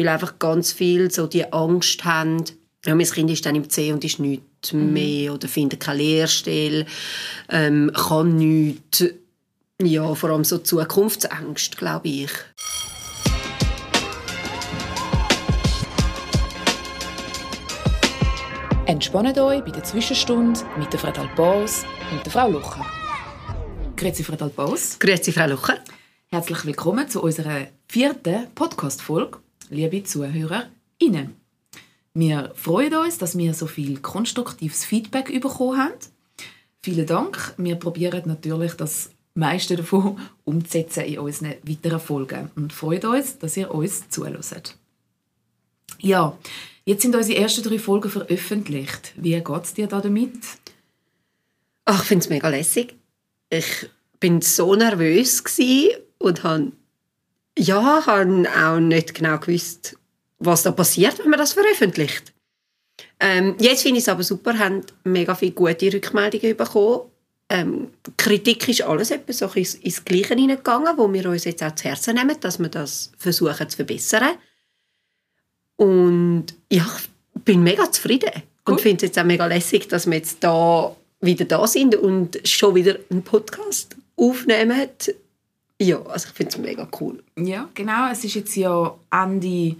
weil einfach ganz viel so die Angst haben, ja, mein Kind ist dann im C und ist nichts Mhm. mehr oder findet keine Lehrstelle, ähm, kann nichts. Ja, vor allem so Zukunftsängste, glaube ich. Entspannt euch bei der Zwischenstunde mit der Frau Dalpaus und der Frau Lucher. Grüezi, Frau Dalpaus. Grüezi, Frau Lucher. Herzlich willkommen zu unserer vierten Podcast-Folge, liebe ZuhörerInnen. Wir freuen uns, dass wir so viel konstruktives Feedback bekommen haben. Vielen Dank. Wir probieren natürlich das meiste davon umzusetzen in unseren weiteren Folgen und freuen uns, dass ihr uns zuhört. Ja, jetzt sind unsere ersten drei Folgen veröffentlicht. Wie geht es dir da damit? Ach, ich finde es mega lässig. Ich bin so nervös und han ja, han auch nicht genau gewusst, was da passiert, wenn man das veröffentlicht. Ähm, jetzt finde ich es aber super, haben mega viele gute Rückmeldungen bekommen. Ähm, Kritik ist alles etwas so ins, ins Gleiche hineingegangen, wo wir uns jetzt auch zu Herzen nehmen, dass wir das versuchen zu verbessern. Und ja, ich bin mega zufrieden Gut. und finde es jetzt auch mega lässig, dass wir jetzt da wieder da sind und schon wieder einen Podcast aufnehmen. Ja, also ich finde es mega cool. Ja, genau. Es ist jetzt ja Ende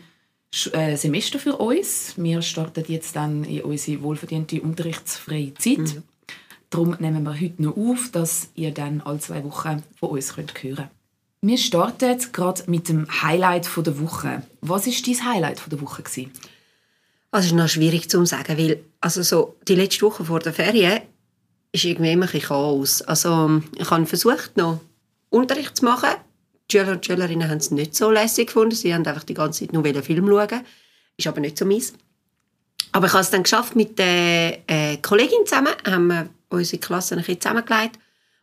äh, Semester für uns. Wir starten jetzt dann in unsere wohlverdiente unterrichtsfreie Zeit. Darum nehmen wir heute noch auf, dass ihr dann alle zwei Wochen von uns könnt hören könnt. Wir starten gerade mit dem Highlight von der Woche. Was ist dein Highlight von der Woche? Gewesen? Also es ist noch schwierig zu sagen, weil also so die letzte Woche vor der Ferien ist irgendwie immer ein Chaos. Also ich habe versucht, noch Unterricht zu machen. Die Schüler und Schülerinnen haben es nicht so lässig gefunden. Sie haben einfach die ganze Zeit nur Film schauen. Ist aber nicht so meins. Aber ich habe es dann geschafft, mit der äh, Kollegin zusammen, haben wir unsere Klasse ein zusammengelegt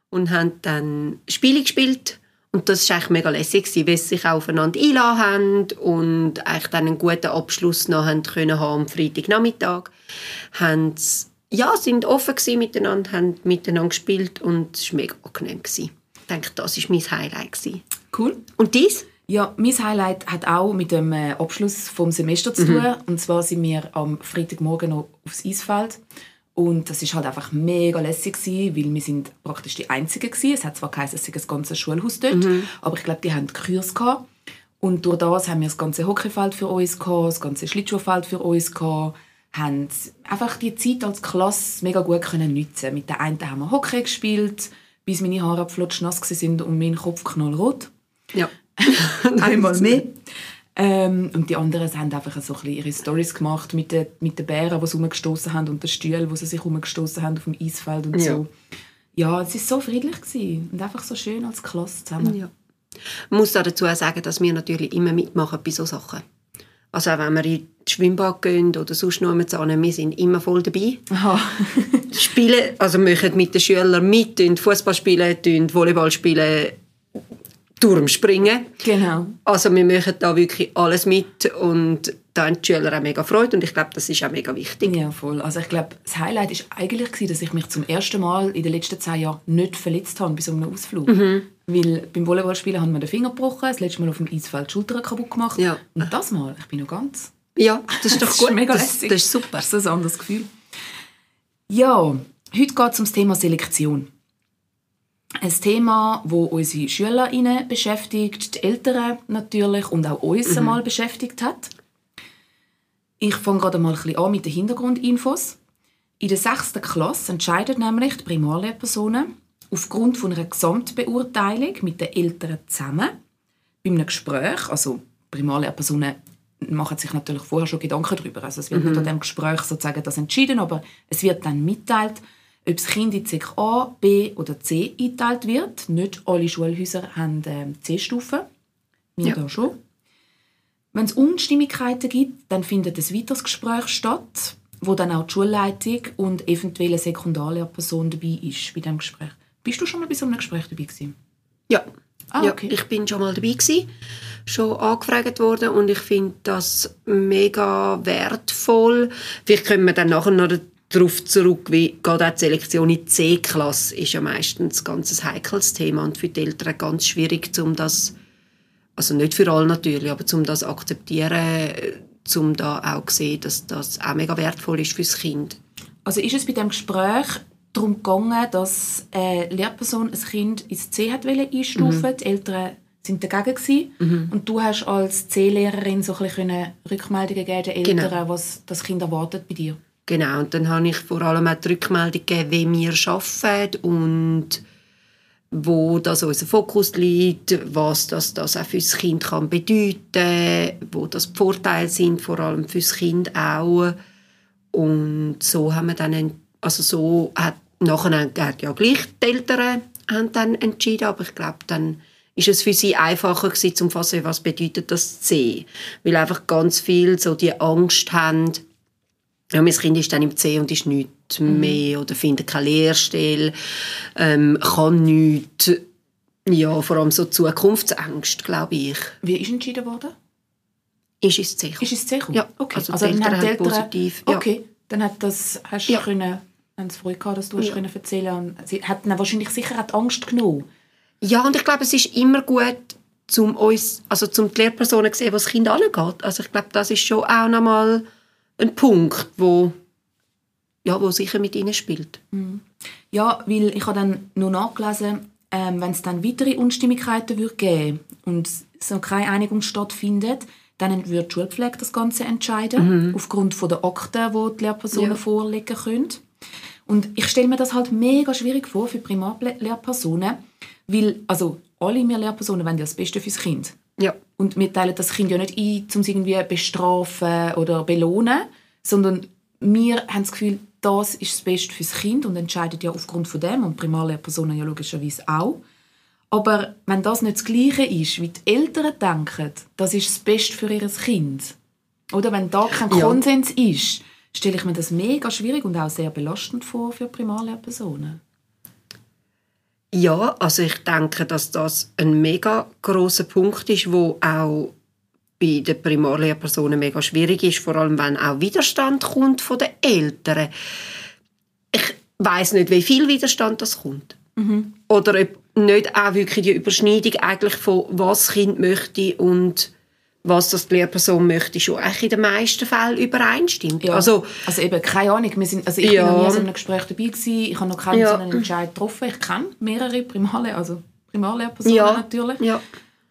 und haben dann Spiele gespielt. Und das war eigentlich mega lässig, weil sie sich auch aufeinander einladen haben und eigentlich dann einen guten Abschluss noch haben können haben am Freitagnachmittag. Haben ja, sind offen miteinander, haben miteinander gespielt und es war mega angenehm. Gewesen. Ich denke, das war mein Highlight. Gewesen. Cool. Und dies? Ja, mein Highlight hat auch mit dem äh, Abschluss vom Semester zu tun. Und zwar sind wir am Freitagmorgen noch aufs Eisfeld. Und das ist halt einfach mega lässig gewesen, weil wir sind praktisch die Einzigen gewesen. Es hat zwar geheißen, es sei das ganze Schulhaus dort, aber ich glaube, die haben Kurs gehabt. Und durch das haben wir das ganze Hockeyfeld für uns gehabt, das ganze Schlittschuhfeld für uns gehabt, haben einfach die Zeit als Klasse mega gut können nutzen. Mit der einen haben wir Hockey gespielt, bis meine Haare flutschnass sind und mein Kopf knallrot Ja. einmal mehr. Ähm, und die anderen haben einfach so ein bisschen ihre Stories gemacht mit den, mit den Bären, die sie rumgestoßen haben und den Stühlen, wo sie sich rumgestoßen haben auf dem Eisfeld und Ja. so. Ja, es war so friedlich gewesen und einfach so schön als Klasse zusammen. Ja. Ich muss da dazu auch sagen, dass wir natürlich immer mitmachen bei solchen Sachen. Also auch wenn wir in das Schwimmbad gehen oder sonst noch zusammen, wir sind immer voll dabei. Aha. Spielen, also wir machen mit den Schülern mit, Fußball spielen, Volleyball spielen, Turm springen. genau. Also wir machen da wirklich alles mit und da haben die Schüler auch mega Freude und ich glaube, das ist auch mega wichtig. Ja, voll. Also ich glaube, das Highlight war eigentlich, dass ich mich zum ersten Mal in den letzten zehn Jahren nicht verletzt habe bei so einem Ausflug. Mhm. Weil beim Volleyballspielen haben wir den Finger gebrochen, das letzte Mal auf dem Eisfeld die Schulter kaputt gemacht. Ja. Und das Mal, ich bin noch ganz Ja, das ist doch Das gut. ist mega das, lässig. das ist super. Das ist ein anderes Gefühl. Ja, heute geht es um das Thema Selektion. Ein Thema, das unsere SchülerInnen beschäftigt, die Eltern natürlich und auch uns Mhm. einmal beschäftigt hat. Ich fange gerade mal ein bisschen an mit den Hintergrundinfos. In der sechsten Klasse entscheiden nämlich die Primarlehrpersonen aufgrund von einer Gesamtbeurteilung mit den Eltern zusammen bei einem Gespräch, also Primarlehrpersonen machen sich natürlich vorher schon Gedanken darüber. Also es wird nicht an dem Gespräch sozusagen das entschieden, aber es wird dann mitteilt, ob das Kind in CK A, B oder C eingeteilt wird. Nicht alle Schulhäuser haben ähm, C-Stufen. Wir Ja. da schon. Wenn es Unstimmigkeiten gibt, dann findet ein weiteres Gespräch statt, wo dann auch die Schulleitung und eventuell eine Sekundarlehrperson dabei ist bei diesem Gespräch. Bist du schon mal bei so einem Gespräch dabei gewesen? Ja. Ah, ja, okay. ich bin schon mal dabei gewesen, schon angefragt worden und ich finde das mega wertvoll. Vielleicht kommen wir dann nachher noch darauf zurück, wie gerade auch die Selektion in C-Klasse ist ja meistens ein ganz heikles Thema und für die Eltern ganz schwierig, um das Also nicht für alle natürlich, aber um das akzeptieren, um da auch zu sehen, dass das auch mega wertvoll ist fürs Kind. Also ist es bei dem Gespräch darum gegangen, dass eine Lehrperson ein Kind ins C hat einstufen mhm. Die Eltern sind dagegen gewesen. Mhm. und du hast als C-Lehrerin so ein bisschen Rückmeldungen geben den Eltern, genau. was das Kind erwartet bei dir. Genau, und dann habe ich vor allem auch die Rückmeldung gegeben, wie wir arbeiten und wo das unser Fokus liegt, was das, das auch für das Kind kann bedeuten wo das Vorteile sind, vor allem für das Kind auch. Und so haben wir dann, also so hat nachher hat ja gleich die Eltern haben dann entschieden, aber ich glaube, dann ist es für sie einfacher gewesen, zu fassen, was bedeutet das C. Weil einfach ganz viel so die Angst haben, ja, mein Kind ist dann im C und ist nichts mhm. mehr oder findet keine Lehrstelle, ähm, kann nichts. Ja, vor allem so Zukunftsängste, glaube ich. Wie ist entschieden worden? Ist es C. Ist es C? Ja, okay. Also, also die Eltern, Eltern positiv. Ja. Dann hat das, hast ja. können, haben sie Freude gehabt, dass du ja. können erzählen und Sie hat wahrscheinlich sicher auch die Angst genommen. Ja, und ich glaube, es ist immer gut, um uns, also zum die Lehrpersonen zu sehen, wo das Kind angeht. Also ich glaube, das ist schon auch nochmal ein Punkt, wo, ja, wo sicher mit ihnen spielt. Mhm. Ja, weil ich habe dann noch nachgelesen, ähm, wenn es dann weitere Unstimmigkeiten würde geben und so keine Einigung stattfindet, dann würde die Schulpflege das Ganze entscheiden, mhm. aufgrund von der Akten, die die Lehrpersonen ja. vorlegen können. Und ich stelle mir das halt mega schwierig vor für Primarlehrpersonen, weil also alle wir Lehrpersonen wollen ja das Beste fürs Kind. Ja. Und wir teilen das Kind ja nicht ein, um es irgendwie bestrafen oder belohnen, sondern wir haben das Gefühl, das ist das Beste fürs Kind und entscheiden ja aufgrund von dem und Primarlehrpersonen ja logischerweise auch. Aber wenn das nicht das Gleiche ist, wie die Eltern denken, das ist das Beste für ihr Kind, oder wenn da kein Konsens ja. ist, stelle ich mir das mega schwierig und auch sehr belastend vor für Primarlehrpersonen. Ja, also ich denke, dass das ein mega großer Punkt ist, wo auch bei den Primarlehrpersonen mega schwierig ist, vor allem wenn auch Widerstand kommt von den Eltern. Ich weiß nicht, wie viel Widerstand das kommt. Mhm. Oder ob nicht auch wirklich die Überschneidung eigentlich von was das Kind möchte und was das die Lehrperson möchte, schon eigentlich in den meisten Fällen übereinstimmt. Ja. Also, also eben, keine Ahnung, wir sind, also ich ja. war noch nie in einem Gespräch dabei, gewesen. ich habe noch keinen ja. so einen Entscheid getroffen. Ich kenne mehrere Primarle also Primarlehrpersonen ja. natürlich. Ja.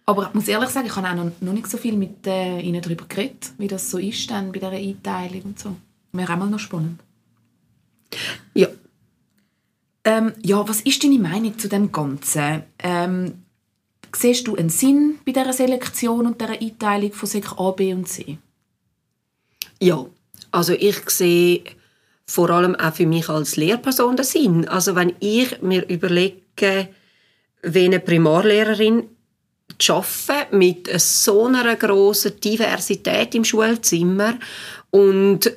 Aber ich muss ehrlich sagen, ich habe auch noch, noch nicht so viel mit äh, ihnen darüber geredet, wie das so ist dann bei dieser Einteilung und so. Wäre auch mal noch spannend. Ja. Ähm, ja, was ist deine Meinung zu dem Ganzen? Ähm, Siehst du einen Sinn bei dieser Selektion und dieser Einteilung von Sek A, B und C? Ja, also ich sehe vor allem auch für mich als Lehrperson den Sinn. Also wenn ich mir überlege, wie eine Primarlehrerin zu arbeiten mit so einer grossen Diversität im Schulzimmer und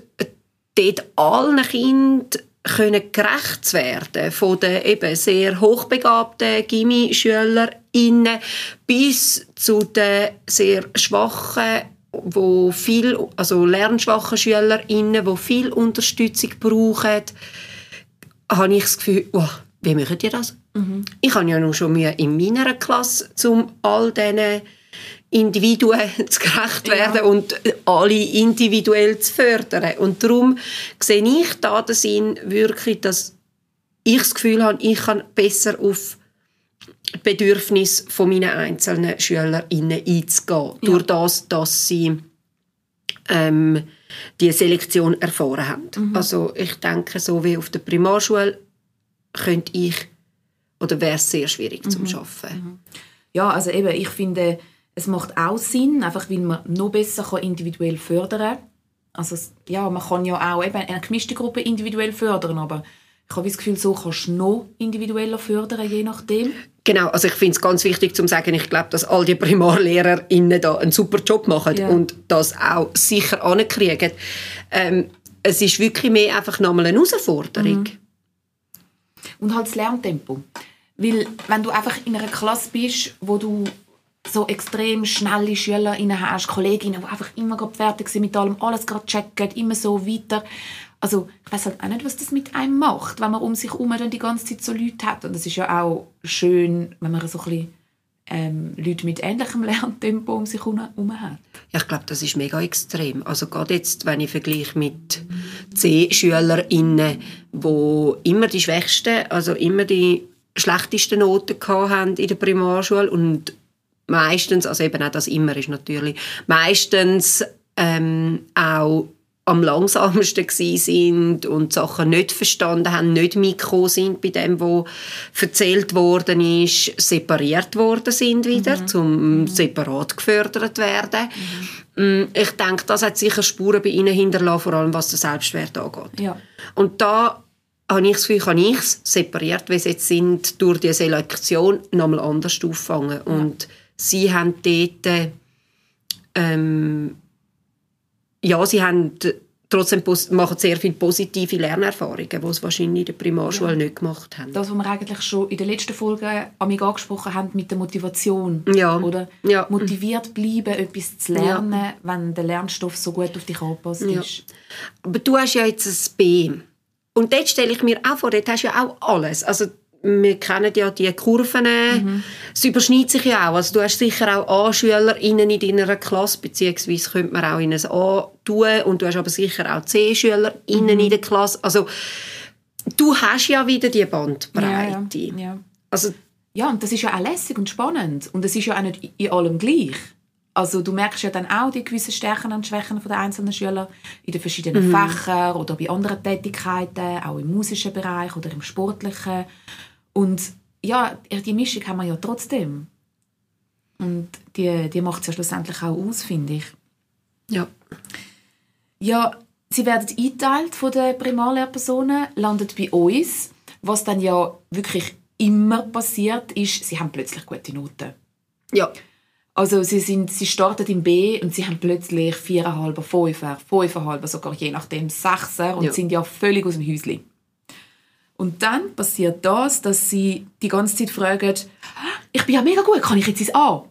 dort allen Kindern können gerecht werden von den eben sehr hochbegabten Gimmi-SchülerInnen bis zu den sehr schwachen wo viel, also lernschwachen SchülerInnen, die viel Unterstützung brauchen, habe ich das Gefühl, oh, wie machen die das? Mhm. Ich habe ja noch schon Mühe in meiner Klasse, um all diesen Individuen zu gerecht werden ja. und alle individuell zu fördern. Und darum sehe ich da den Sinn wirklich, dass ich das Gefühl habe, ich kann besser auf die Bedürfnisse meiner einzelnen SchülerInnen einzugehen. Ja. Durch das, dass sie ähm, die Selektion erfahren haben. Mhm. Also ich denke, so wie auf der Primarschule könnte ich oder wäre es sehr schwierig mhm. zum Arbeiten. Mhm. Ja, also eben, ich finde, es macht auch Sinn, einfach weil man noch besser individuell fördern kann. Also ja, man kann ja auch eben eine gemischte Gruppe individuell fördern, aber ich habe das Gefühl, so kannst du noch individueller fördern, je nachdem. Genau, also ich finde es ganz wichtig zu sagen, ich glaube, dass all die PrimarlehrerInnen da einen super Job machen ja. und das auch sicher ankriegen. Ähm, es ist wirklich mehr einfach nochmal eine Herausforderung. Mhm. Und halt das Lerntempo. Weil wenn du einfach in einer Klasse bist, wo du so extrem schnelle Schülerinnen hast, Kolleginnen, die einfach immer fertig sind mit allem, alles gerade checken, immer so weiter. Also ich weiß halt auch nicht, was das mit einem macht, wenn man um sich herum dann die ganze Zeit so Leute hat. Und es ist ja auch schön, wenn man so ein bisschen ähm, Leute mit ähnlichem Lerntempo um sich herum hat. Ja, ich glaube, das ist mega extrem. Also gerade jetzt, wenn ich vergleiche mit C-SchülerInnen, die immer die schwächsten, also immer die schlechtesten Noten hatten in der Primarschule und meistens, also eben auch das immer ist natürlich, meistens ähm, auch am langsamsten sind und Sachen nicht verstanden haben, nicht mitgekommen sind bei dem, was erzählt worden ist, separiert worden sind wieder, mhm. zum mhm. separat gefördert werden. Mhm. Ich denke, das hat sicher Spuren bei ihnen hinterlassen, vor allem was den Selbstwert angeht. Ja. Und da habe ich das Gefühl, kann ich es separiert, wie sie jetzt sind, durch die Selektion nochmal anders auffangen. Ja. Sie haben dort ähm, ja, sie haben trotzdem machen sehr viele positive Lernerfahrungen, die sie wahrscheinlich in der Primarschule ja. nicht gemacht haben. Das, was wir eigentlich schon in der letzten Folge angesprochen haben mit der Motivation. Ja. Oder ja. motiviert bleiben, etwas zu lernen, ja. wenn der Lernstoff so gut auf dich angepasst ist. Aber du hast ja jetzt ein B. Und dort stelle ich mir auch vor, dort hast du ja auch alles. Also wir kennen ja die Kurven, mhm. es überschneidet sich ja auch. Also du hast sicher auch A-SchülerInnen in deiner Klasse, beziehungsweise könnte man auch in ein A tun und du hast aber sicher auch C-SchülerInnen mhm. in der Klasse. Also du hast ja wieder die Bandbreite. Ja, ja. Also, ja, und das ist ja auch lässig und spannend und es ist ja auch nicht in allem gleich. Also du merkst ja dann auch die gewissen Stärken und Schwächen der einzelnen Schüler in den verschiedenen mhm. Fächern oder bei anderen Tätigkeiten, auch im musischen Bereich oder im sportlichen. Und ja, die Mischung haben wir ja trotzdem. Und die, die macht es ja schlussendlich auch aus, finde ich. Ja. Ja, sie werden eingeteilt von den Primarlehrpersonen, landet bei uns. Was dann ja wirklich immer passiert, ist, sie haben plötzlich gute Noten. Ja. Also sie, sind, sie starten im B und sie haben plötzlich viereinhalb, fünfer, fünfeinhalb, sogar je nachdem sechser und ja. sind ja völlig aus dem Häuschen. Und dann passiert das, dass sie die ganze Zeit fragen, ich bin ja mega gut, kann ich jetzt ins A?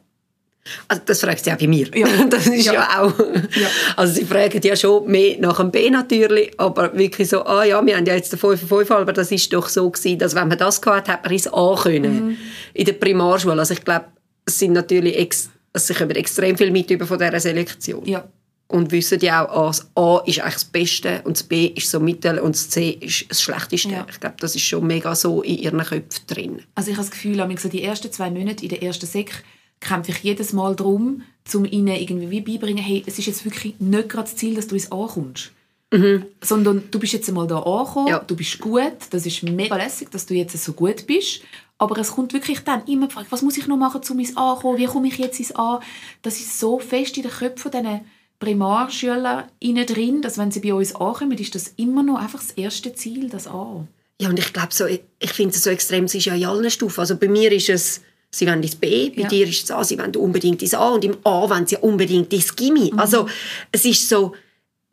Also das fragt sie auch bei mir. Ja. Das ist ja, ja auch. Ja. Also sie fragen ja schon mehr nach dem B natürlich, aber wirklich so, ah ja, wir haben ja jetzt den 5 5 aber das ist doch so gewesen, dass wenn man das gehabt hat, man ins A können. Mhm. In der Primarschule. Also ich glaube, es sind natürlich ex also kommen extrem viel mit über von dieser Selektion. Ja und wissen ja auch, das A ist eigentlich das Beste und das B ist so mittel und das C ist das Schlechteste. Ja. Ich glaube, das ist schon mega so in ihren Köpfen drin. Also ich habe das Gefühl, so die ersten zwei Monate in der ersten Sek kämpfe ich jedes Mal darum, um ihnen irgendwie beibringen, hey, es ist jetzt wirklich nicht gerade das Ziel, dass du ins A kommst. Mhm. Sondern du bist jetzt einmal da angekommen, ja. du bist gut, das ist mega lässig, dass du jetzt so gut bist. Aber es kommt wirklich dann immer die Frage, was muss ich noch machen, um ins A zu kommen, wie komme ich jetzt ins A? Das ist so fest in den Köpfen dieser Primarschüler drin, dass wenn sie bei uns ankommen, ist das immer noch einfach das erste Ziel, das A. Ja, und ich glaube, so, ich finde es so extrem, es ist ja in allen Stufen. Also bei mir ist es, sie wollen ins B, bei ja. dir ist es A, sie wollen unbedingt ins A und im A wollen sie unbedingt ins Gimmi. Mhm. Also es ist so,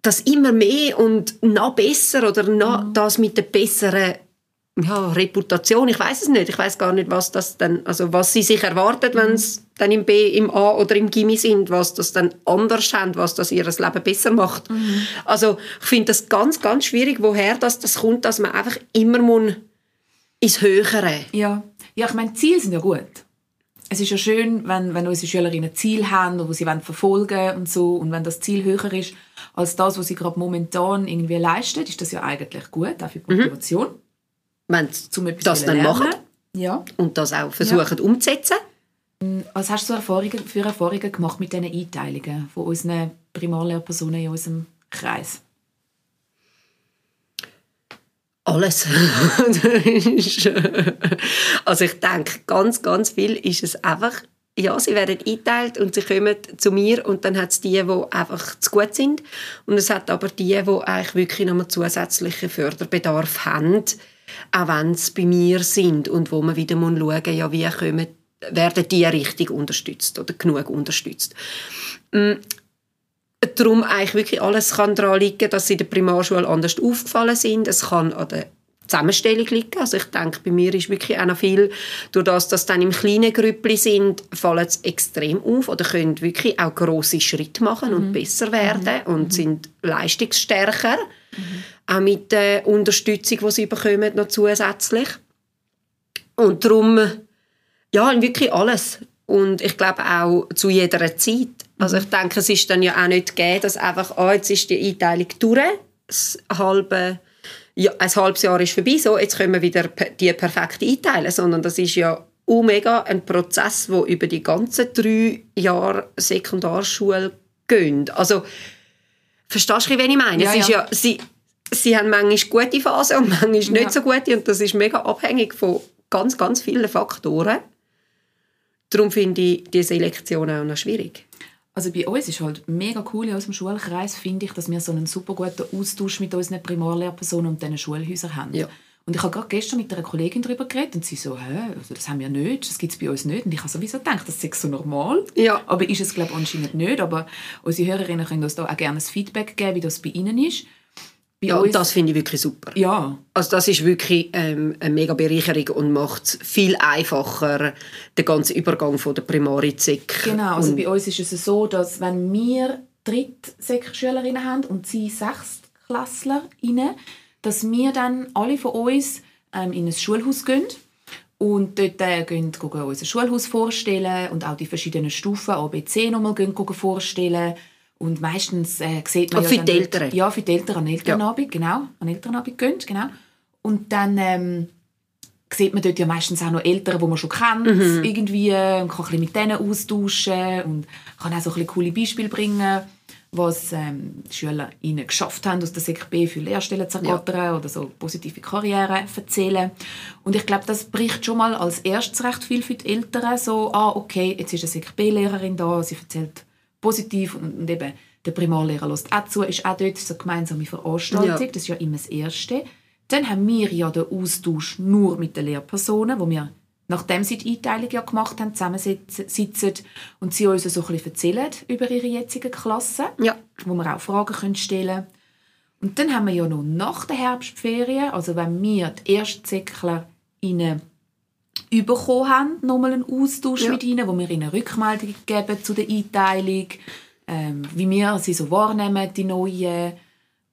das immer mehr und noch besser oder noch mhm. das mit der besseren ja, Reputation, ich weiß es nicht. Ich weiß gar nicht, was das dann, also was sie sich erwartet, wenn sie dann im B, im A oder im Gimmi sind, was das dann anders haben, was das ihr Leben besser macht. Mhm. Also ich finde das ganz, ganz schwierig, woher das, das kommt, dass man einfach immer muss ins Höhere. Ja, ja ich meine, Ziele sind ja gut. Es ist ja schön, wenn, wenn unsere Schülerinnen ein Ziel haben, das sie verfolgen wollen und so. Und wenn das Ziel höher ist als das, was sie gerade momentan irgendwie leisten, ist das ja eigentlich gut, auch für die mhm. Motivation. Mhm wenn sie das dann machen ja. und das auch versuchen ja. umzusetzen. Was hast du Erfahrungen, für Erfahrungen gemacht mit diesen Einteilungen von unseren Primarlehrpersonen in unserem Kreis? Alles. also ich denke, ganz, ganz viel ist es einfach, ja, sie werden eingeteilt und sie kommen zu mir und dann hat es die, die einfach zu gut sind und es hat aber die, die eigentlich wirklich noch zusätzlichen Förderbedarf haben, auch wenn sie bei mir sind und wo man wieder schauen muss, ja, wie kommen, werden die richtig unterstützt oder genug unterstützt. Mhm. Darum eigentlich wirklich alles kann daran liegen, dass sie in der Primarschule anders aufgefallen sind. Es kann an der Zusammenstellung liegen. Also ich denke, bei mir ist wirklich auch noch viel, durch das, dass dann im kleinen Grüppli sind, fallen sie extrem auf oder können wirklich auch große Schritte machen mhm. und besser werden mhm. und mhm. sind leistungsstärker. Mhm. Auch mit der Unterstützung, die sie bekommen, noch zusätzlich. Und darum, ja, wirklich alles. und ich glaube auch zu jeder Zeit. Also ich denke, es ist dann ja auch nicht gegeben, dass einfach, ah, jetzt ist die Einteilung durch, das halbe, ja, ein halbes Jahr ist vorbei, so, jetzt können wir wieder die perfekt einteilen, sondern das ist ja mega ein Prozess, der über die ganzen drei Jahre Sekundarschule geht. Also, verstehst du, was ich meine? Ja, es ist ja. ja, sie, sie haben manchmal gute Phasen und manchmal nicht Ja. so gute und das ist mega abhängig von ganz, ganz vielen Faktoren. Darum finde ich die Selektion auch noch schwierig. Also bei uns ist halt mega cool in unserem Schulkreis, finde ich, dass wir so einen super guten Austausch mit unseren Primarlehrpersonen und diesen Schulhäusern haben. Ja. Und ich habe gerade gestern mit einer Kollegin darüber geredet und sie so, hä, also das haben wir nicht, das gibt es bei uns nicht. Und ich habe sowieso gedacht, das sei so normal. Ja. Aber ist es, glaube ich, anscheinend nicht. Aber unsere Hörerinnen können uns da auch gerne ein Feedback geben, wie das bei ihnen ist. Ja, uns, das finde ich wirklich super. ja, Also das ist wirklich ähm, eine mega Bereicherung und macht es viel einfacher, den ganzen Übergang von der Primar in die Sek. Genau, also bei uns ist es so, dass wenn wir Drittsekschülerinnen haben und sie Sechstklässlerinnen, dass wir dann alle von uns ähm, in ein Schulhaus gehen und dort äh, gehen, gehen unser Schulhaus vorstellen und auch die verschiedenen Stufen A, B, C nochmal gehen, gehen vorstellen und meistens äh, sieht man Ah, ja für dann die Eltern? Ja, für die Eltern an Elternabend, genau, an Elternabend gehen, genau. Und dann ähm, sieht man dort ja meistens auch noch Eltern, die man schon kennt, irgendwie, äh, und kann ein mit denen austauschen und kann auch so ein bisschen coole Beispiele bringen, was ähm, Schüler ihnen geschafft haben, aus der Sek B für Lehrstellen zu ergattern oder so positive Karriere erzählen. Und ich glaube, das bricht schon mal als erstes recht viel für die Eltern, so, ah, okay, jetzt ist eine Sek B-Lehrerin da, sie erzählt positiv und, und eben der Primarlehrer lässt auch zu, ist auch dort so eine gemeinsame Veranstaltung, Ja. das ist ja immer das Erste. Dann haben wir ja den Austausch nur mit den Lehrpersonen, wo wir, nachdem sie die Einteilung ja gemacht haben, zusammensitzen und sie uns so ein bisschen erzählen über ihre jetzigen Klassen, Ja. wo wir auch Fragen können stellen können. Und dann haben wir ja noch nach der Herbstferien, also wenn wir die ihnen bekommen haben, nochmal einen Austausch Ja. mit ihnen, wo wir ihnen Rückmeldungen geben zu der Einteilung, ähm, wie wir sie so wahrnehmen, die neuen.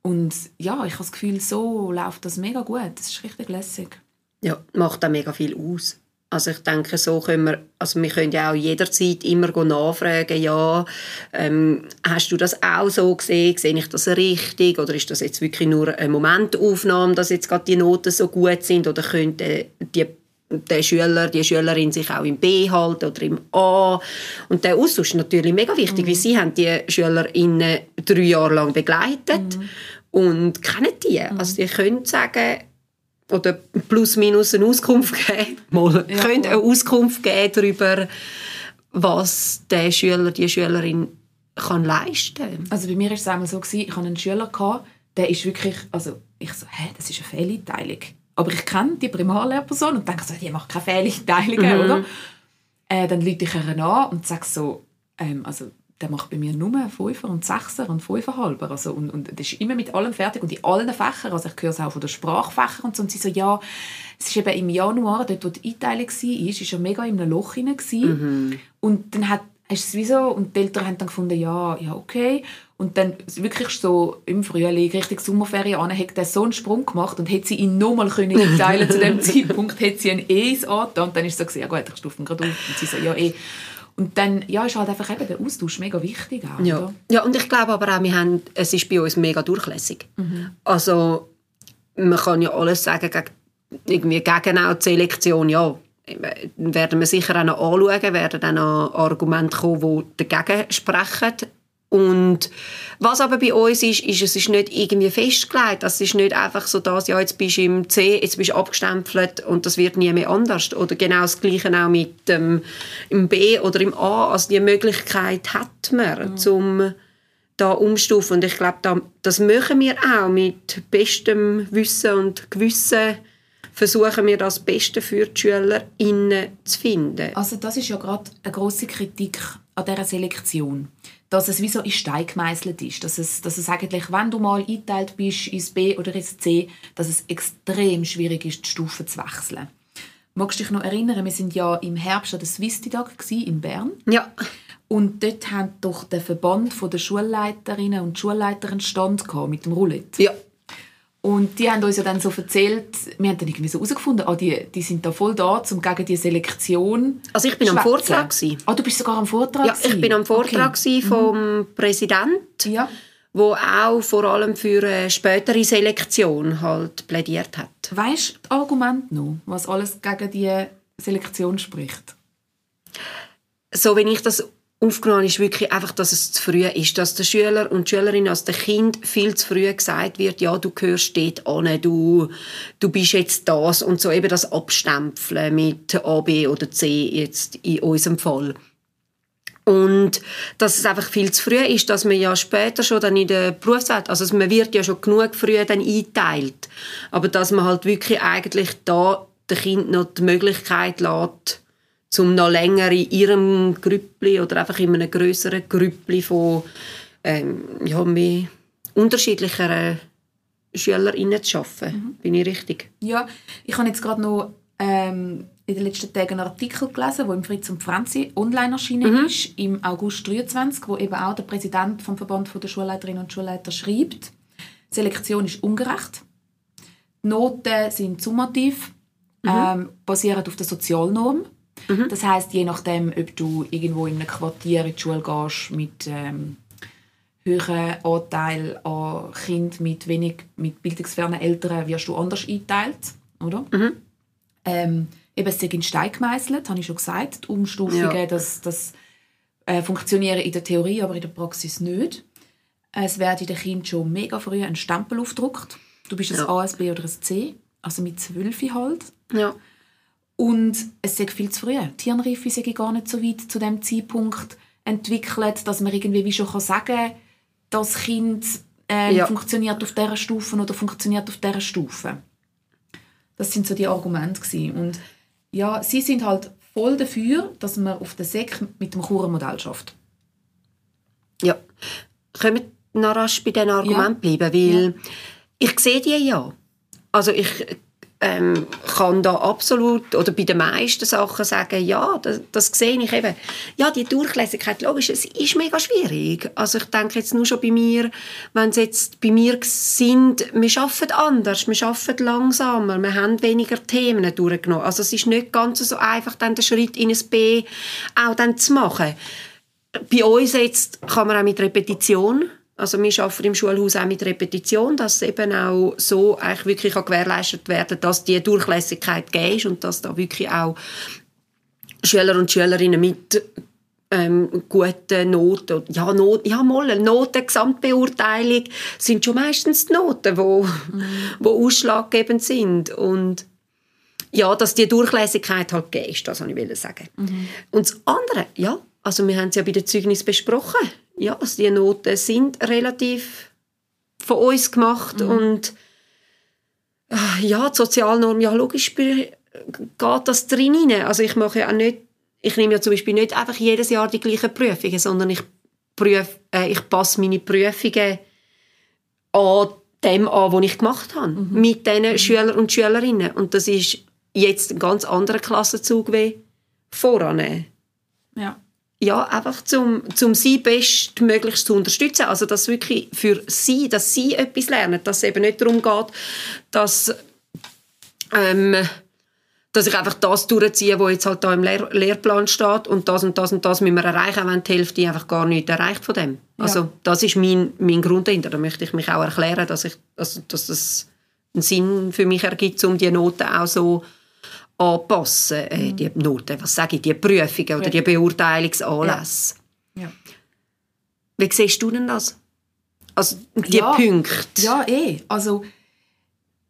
Und ja, ich habe das Gefühl, so läuft das mega gut. Das ist richtig lässig. Ja, macht auch mega viel aus. Also ich denke, so können wir, also wir können ja auch jederzeit immer nachfragen, ja, ähm, hast du das auch so gesehen, sehe ich das richtig oder ist das jetzt wirklich nur eine Momentaufnahme, dass jetzt gerade die Noten so gut sind oder könnte die der Schüler, die Schülerin sich auch im B halten oder im A. Und der Austausch ist natürlich mega wichtig, weil sie haben die SchülerInnen drei Jahre lang begleitet und kennen die. Also die können sagen, oder plus minus eine Auskunft geben, mal, Ja, können eine Auskunft geben darüber, was der Schüler, die Schülerin kann leisten. Also bei mir war es einmal so, gewesen, ich hatte einen Schüler, gehabt, der ist wirklich, also ich so, hä, das ist eine Fehleinteilung. Aber ich kenne die Primarlehrperson und denke so, die macht keine Fehleinteilungen, oder? Äh, dann rufe ich ihr an und sage so, ähm, also der macht bei mir nur Fünfer und Sechser und Fünferhalber. Also, und, und das ist immer mit allem fertig und in allen Fächern. Also ich höre es auch von den Sprachfächern und so. Und sie so, ja, es ist eben im Januar, dort wo die Einteilung war, ist er mega in einem Loch hinein. gewesen. Und dann hat ist es wie so, und die Eltern haben dann gefunden, ja, ja, okay. Und dann wirklich so im Frühling, Richtung Sommerferien an, hat er so einen Sprung gemacht und hätte sie ihn nochmal können einteilen zu dem Zeitpunkt, hätte sie ein E's angetan. Und dann ist es so, ja gut, ich stufe ihn gerade auf. Und sie so, ja, eh. Und dann ja, ist halt einfach eben der Austausch mega wichtig. Auch, Ja. oder? ja, und ich glaube aber auch, wir haben, es ist bei uns mega durchlässig. Also man kann ja alles sagen, gegen, irgendwie gegen auch die Selektion, ja, werden wir sicher auch noch anschauen, werden dann noch Argumente kommen, die dagegen sprechen. Und was aber bei uns ist, ist, es ist nicht irgendwie festgelegt. Es ist nicht einfach so, dass ja, jetzt bist du im C, jetzt bist du abgestempelt und das wird nie mehr anders. Oder genau das Gleiche auch mit dem im B oder im A. Also die Möglichkeit hat man, zum da umstufen. Und ich glaube, da, das machen wir auch mit bestem Wissen und Gewissen versuchen wir das Beste für die SchülerInnen zu finden. Also das ist ja gerade eine große Kritik an dieser Selektion. Dass es wie so in Stein gemeißelt ist. Dass es, dass es eigentlich, wenn du mal eingeteilt bist ins B oder ins C, dass es extrem schwierig ist, die Stufen zu wechseln. Magst du dich noch erinnern, wir sind ja im Herbst an der Swisstag in Bern. Ja, Und dort hat doch der Verband der Schulleiterinnen und Schulleiter einen Stand mit dem Roulette. ja. Und die haben uns ja dann so erzählt, wir haben dann irgendwie so herausgefunden, ah, die, die sind da voll da, um gegen die Selektion Also ich bin am. Vortrag. Gewesen. Ah, du bist sogar am Vortrag Ja, ich bin am Vortrag Okay. vom Präsidenten, Ja. wo auch vor allem für eine spätere Selektion halt plädiert hat. Weißt du das Argument noch, was alles gegen die Selektion spricht? so wenn ich das aufgenommen ist wirklich einfach, dass es zu früh ist, dass der Schüler und Schülerin als der Kind viel zu früh gesagt wird, ja, du gehörst dort an, du, du bist jetzt das und so eben das Abstempeln mit A, B oder C jetzt in unserem Fall. Und dass es einfach viel zu früh ist, dass man ja später schon dann in der Berufswelt, also man wird ja schon genug früh dann eingeteilt, aber dass man halt wirklich eigentlich da dem Kind noch die Möglichkeit lässt, zum noch länger in ihrem Grüppli oder einfach in einem größeren Grüppli von ähm, ja, mehr unterschiedlicheren SchülerInnen zu arbeiten. Bin ich richtig? Ja, ich habe jetzt gerade noch ähm, in den letzten Tagen einen Artikel gelesen, der im Fritz und Franzi online erschienen ist, im August 23, wo eben auch der Präsident vom Verband der Schulleiterinnen und Schulleiter schreibt, Selektion ist ungerecht. Die Noten sind summativ, ähm, basieren auf der Sozialnorm. Das heißt, je nachdem, ob du irgendwo in einem Quartier in die Schule gehst mit ähm, höheren Anteil an Kindern mit wenig mit bildungsfernen Eltern, wirst du anders eingeteilt, oder? Ähm, eben, es ist in Stein gemeißelt, habe ich schon gesagt. Die Umstufungen, Ja. das, das äh, funktionieren in der Theorie, aber in der Praxis nicht. Es wird den Kind schon mega früh ein Stempel aufgedruckt. Du bist ein Ja. A, ein B oder ein C, also mit zwölf halt. Ja. Und es ist viel zu früh. Die Hirnreife sei gar nicht so weit zu dem Zeitpunkt entwickelt, dass man irgendwie wie schon kann sagen kann, das Kind ähm, Ja. funktioniert auf dieser Stufe oder funktioniert auf dieser Stufe. Das sind so die Argumente gewesen. Und ja, sie sind halt voll dafür, dass man auf der SEC mit dem Churer-Modell schafft. Ja. Können wir noch rasch bei diesen Argumenten bleiben? Weil ich sehe die ja. Also ich ähm, kann da absolut, oder bei den meisten Sachen sagen, ja, das, das sehe ich eben. Ja, die Durchlässigkeit, logisch, es ist mega schwierig. Also ich denke jetzt nur schon bei mir, wenn es jetzt bei mir sind, wir arbeiten anders, wir arbeiten langsamer, wir haben weniger Themen durchgenommen. Also es ist nicht ganz so einfach, dann den Schritt in ein B auch dann zu machen bei uns jetzt kann man auch mit Repetition, also wir arbeiten im Schulhaus auch mit Repetition, dass eben auch so eigentlich wirklich kann gewährleistet werden dass die Durchlässigkeit gegeben ist und dass da wirklich auch Schüler und Schülerinnen mit ähm, guten Noten, ja, Not, ja mal, Noten, Gesamtbeurteilung sind schon meistens die Noten, wo, wo ausschlaggebend sind. Und ja, dass die Durchlässigkeit halt gegeben ist, das wollte ich sagen. Und das andere, ja, also wir haben es ja bei den Zeugnissen besprochen, ja, also die Noten sind relativ von uns gemacht und ah, ja, die Sozialnorm, ja logisch geht das drin rein. Also ich mache ja auch nicht, ich nehme ja zum Beispiel nicht einfach jedes Jahr die gleichen Prüfungen, sondern ich, prüf, äh, ich passe meine Prüfungen an dem an, was ich gemacht habe, mit diesen Schülern und Schülerinnen. Und das ist jetzt ein ganz anderer Klassenzug wie voran. Ja. Ja, einfach zum, zum sie bestmöglichst zu unterstützen. Also, dass wirklich für sie, dass sie etwas lernen. Dass es eben nicht darum geht, dass, ähm, dass ich einfach das durchziehe, was jetzt halt da im Lehr Lehrplan steht und das und das und das müssen wir erreichen, wenn die Hälfte einfach gar nicht erreicht von dem. Also, das ist mein, mein Grund dahinter. Da möchte ich mich auch erklären, dass, ich, also, dass das einen Sinn für mich ergibt, um die Noten auch so anpassen. Äh, die Noten, was sage ich, die Prüfungen oder die Beurteilungsanlässe. Ja. Wie siehst du denn das? Also die Ja. Punkte. Ja, eh. Also,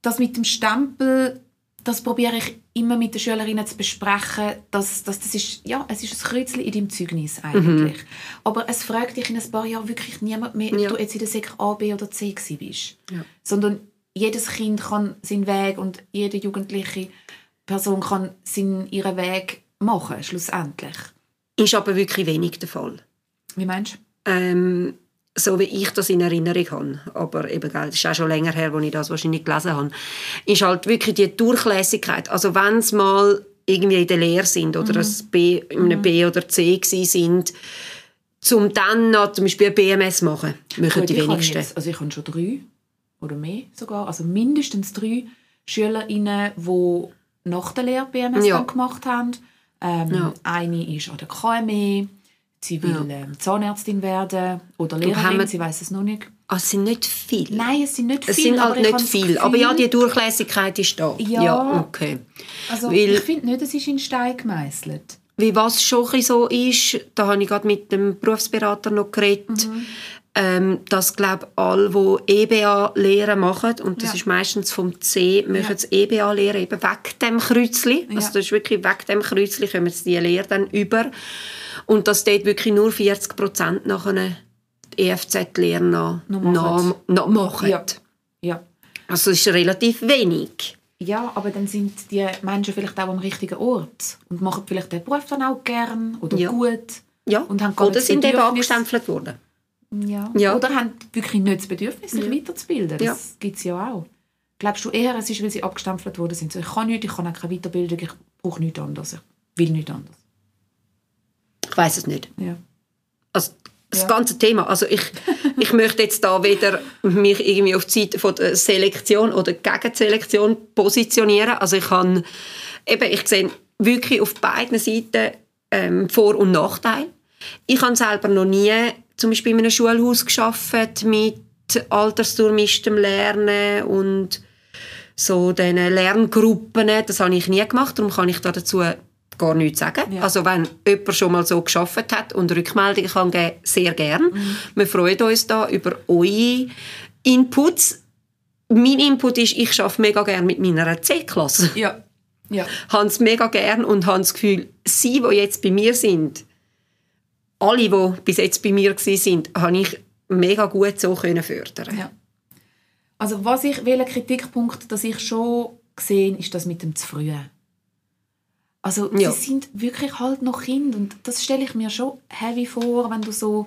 das mit dem Stempel, das probiere ich immer mit den Schülerinnen zu besprechen. Dass, dass das ist, ja, es ist ein Kreuzchen in deinem Zeugnis eigentlich. Aber es fragt dich in ein paar Jahren wirklich niemand mehr, ob Ja. du jetzt in der Sek A, B oder C bist. Ja. Sondern jedes Kind kann seinen Weg und jede jugendliche Person kann seinen, ihren Weg machen, schlussendlich. Ist aber wirklich wenig der Fall. Wie meinst du? Ähm, so wie ich das in Erinnerung habe, aber eben, das ist auch schon länger her, als ich das wahrscheinlich gelesen habe, ist halt wirklich die Durchlässigkeit. Also wenn es mal irgendwie in der Lehre sind oder ein B, in einem B oder C sind, zum dann noch zum Beispiel BMS machen, machen Gut, die wenigsten. Jetzt, also ich habe schon drei oder mehr sogar, also mindestens drei SchülerInnen, die nach der Lehre BMS Ja. gemacht haben. Ähm, Ja. Eine ist an der KME, sie will ähm, Zahnärztin werden oder Lehrerin, wir- sie weiß es noch nicht. Ah, es sind nicht viele. Nein, es sind nicht es viele. sind halt nicht viele. Aber ja, die Durchlässigkeit ist da. Ja. okay. Also Weil- ich finde nicht, es ist in Stein gemeißelt. Wie was schon so ist, da habe ich gerade mit dem Berufsberater noch geredet, Mhm. Ähm, dass glaube alle, die EBA-Lehre machen, und das Ja. ist meistens vom C, machen Ja. das EBA-Lehre eben weg dem Kreuzli. Ja. Also das ist wirklich weg dem Kreuzli kommen sie die Lehre dann über. Und dass dort wirklich nur 40 Prozent nach einer EFZ-Lehre noch, Noch machen. noch, noch machen. Ja. Ja. Also das ist relativ wenig. Ja, aber dann sind die Menschen vielleicht auch am richtigen Ort und machen vielleicht den Beruf dann auch gern oder Ja. gut. Ja. Und haben gar Oder sind eben abgestempelt worden. Ja. Ja. Oder haben wirklich nicht das Bedürfnis, sich weiterzubilden. Das Ja. gibt es ja auch. Glaubst du eher, es ist, weil sie abgestempelt worden sind? So, ich kann nichts, ich kann auch keine Weiterbildung, ich brauche nichts anderes, ich will nichts anderes. Ich weiß es nicht. Ja. Also das Ja. ganze Thema. Also ich, ich möchte jetzt da weder mich irgendwie auf die Seite von der Selektion oder gegen die Selektion positionieren. Also ich kann eben, ich sehe wirklich auf beiden Seiten ähm, Vor- und Nachteile. Ich habe selber noch nie zum Beispiel in einem Schulhaus geschafft mit altersdurchmischtem Lernen und so diesen Lerngruppen. Das habe ich nie gemacht, darum kann ich da dazu gar nichts sagen. Ja. Also wenn jemand schon mal so geschafft hat und Rückmeldungen kann geben, sehr gern. Wir freuen uns da über eure Inputs. Mein Input ist, ich arbeite mega gerne mit meiner C-Klasse. Ja. Ja. habe es mega gern und habe das Gefühl, sie, die jetzt bei mir sind, alle, die bis jetzt bei mir sind, habe ich mega gut so können fördern. Ja. Also was ich, welcher Kritikpunkt, das ich schon gesehen, ist das mit dem zu früh. Also Ja. sie sind wirklich halt noch Kind und das stelle ich mir schon heavy vor, wenn du so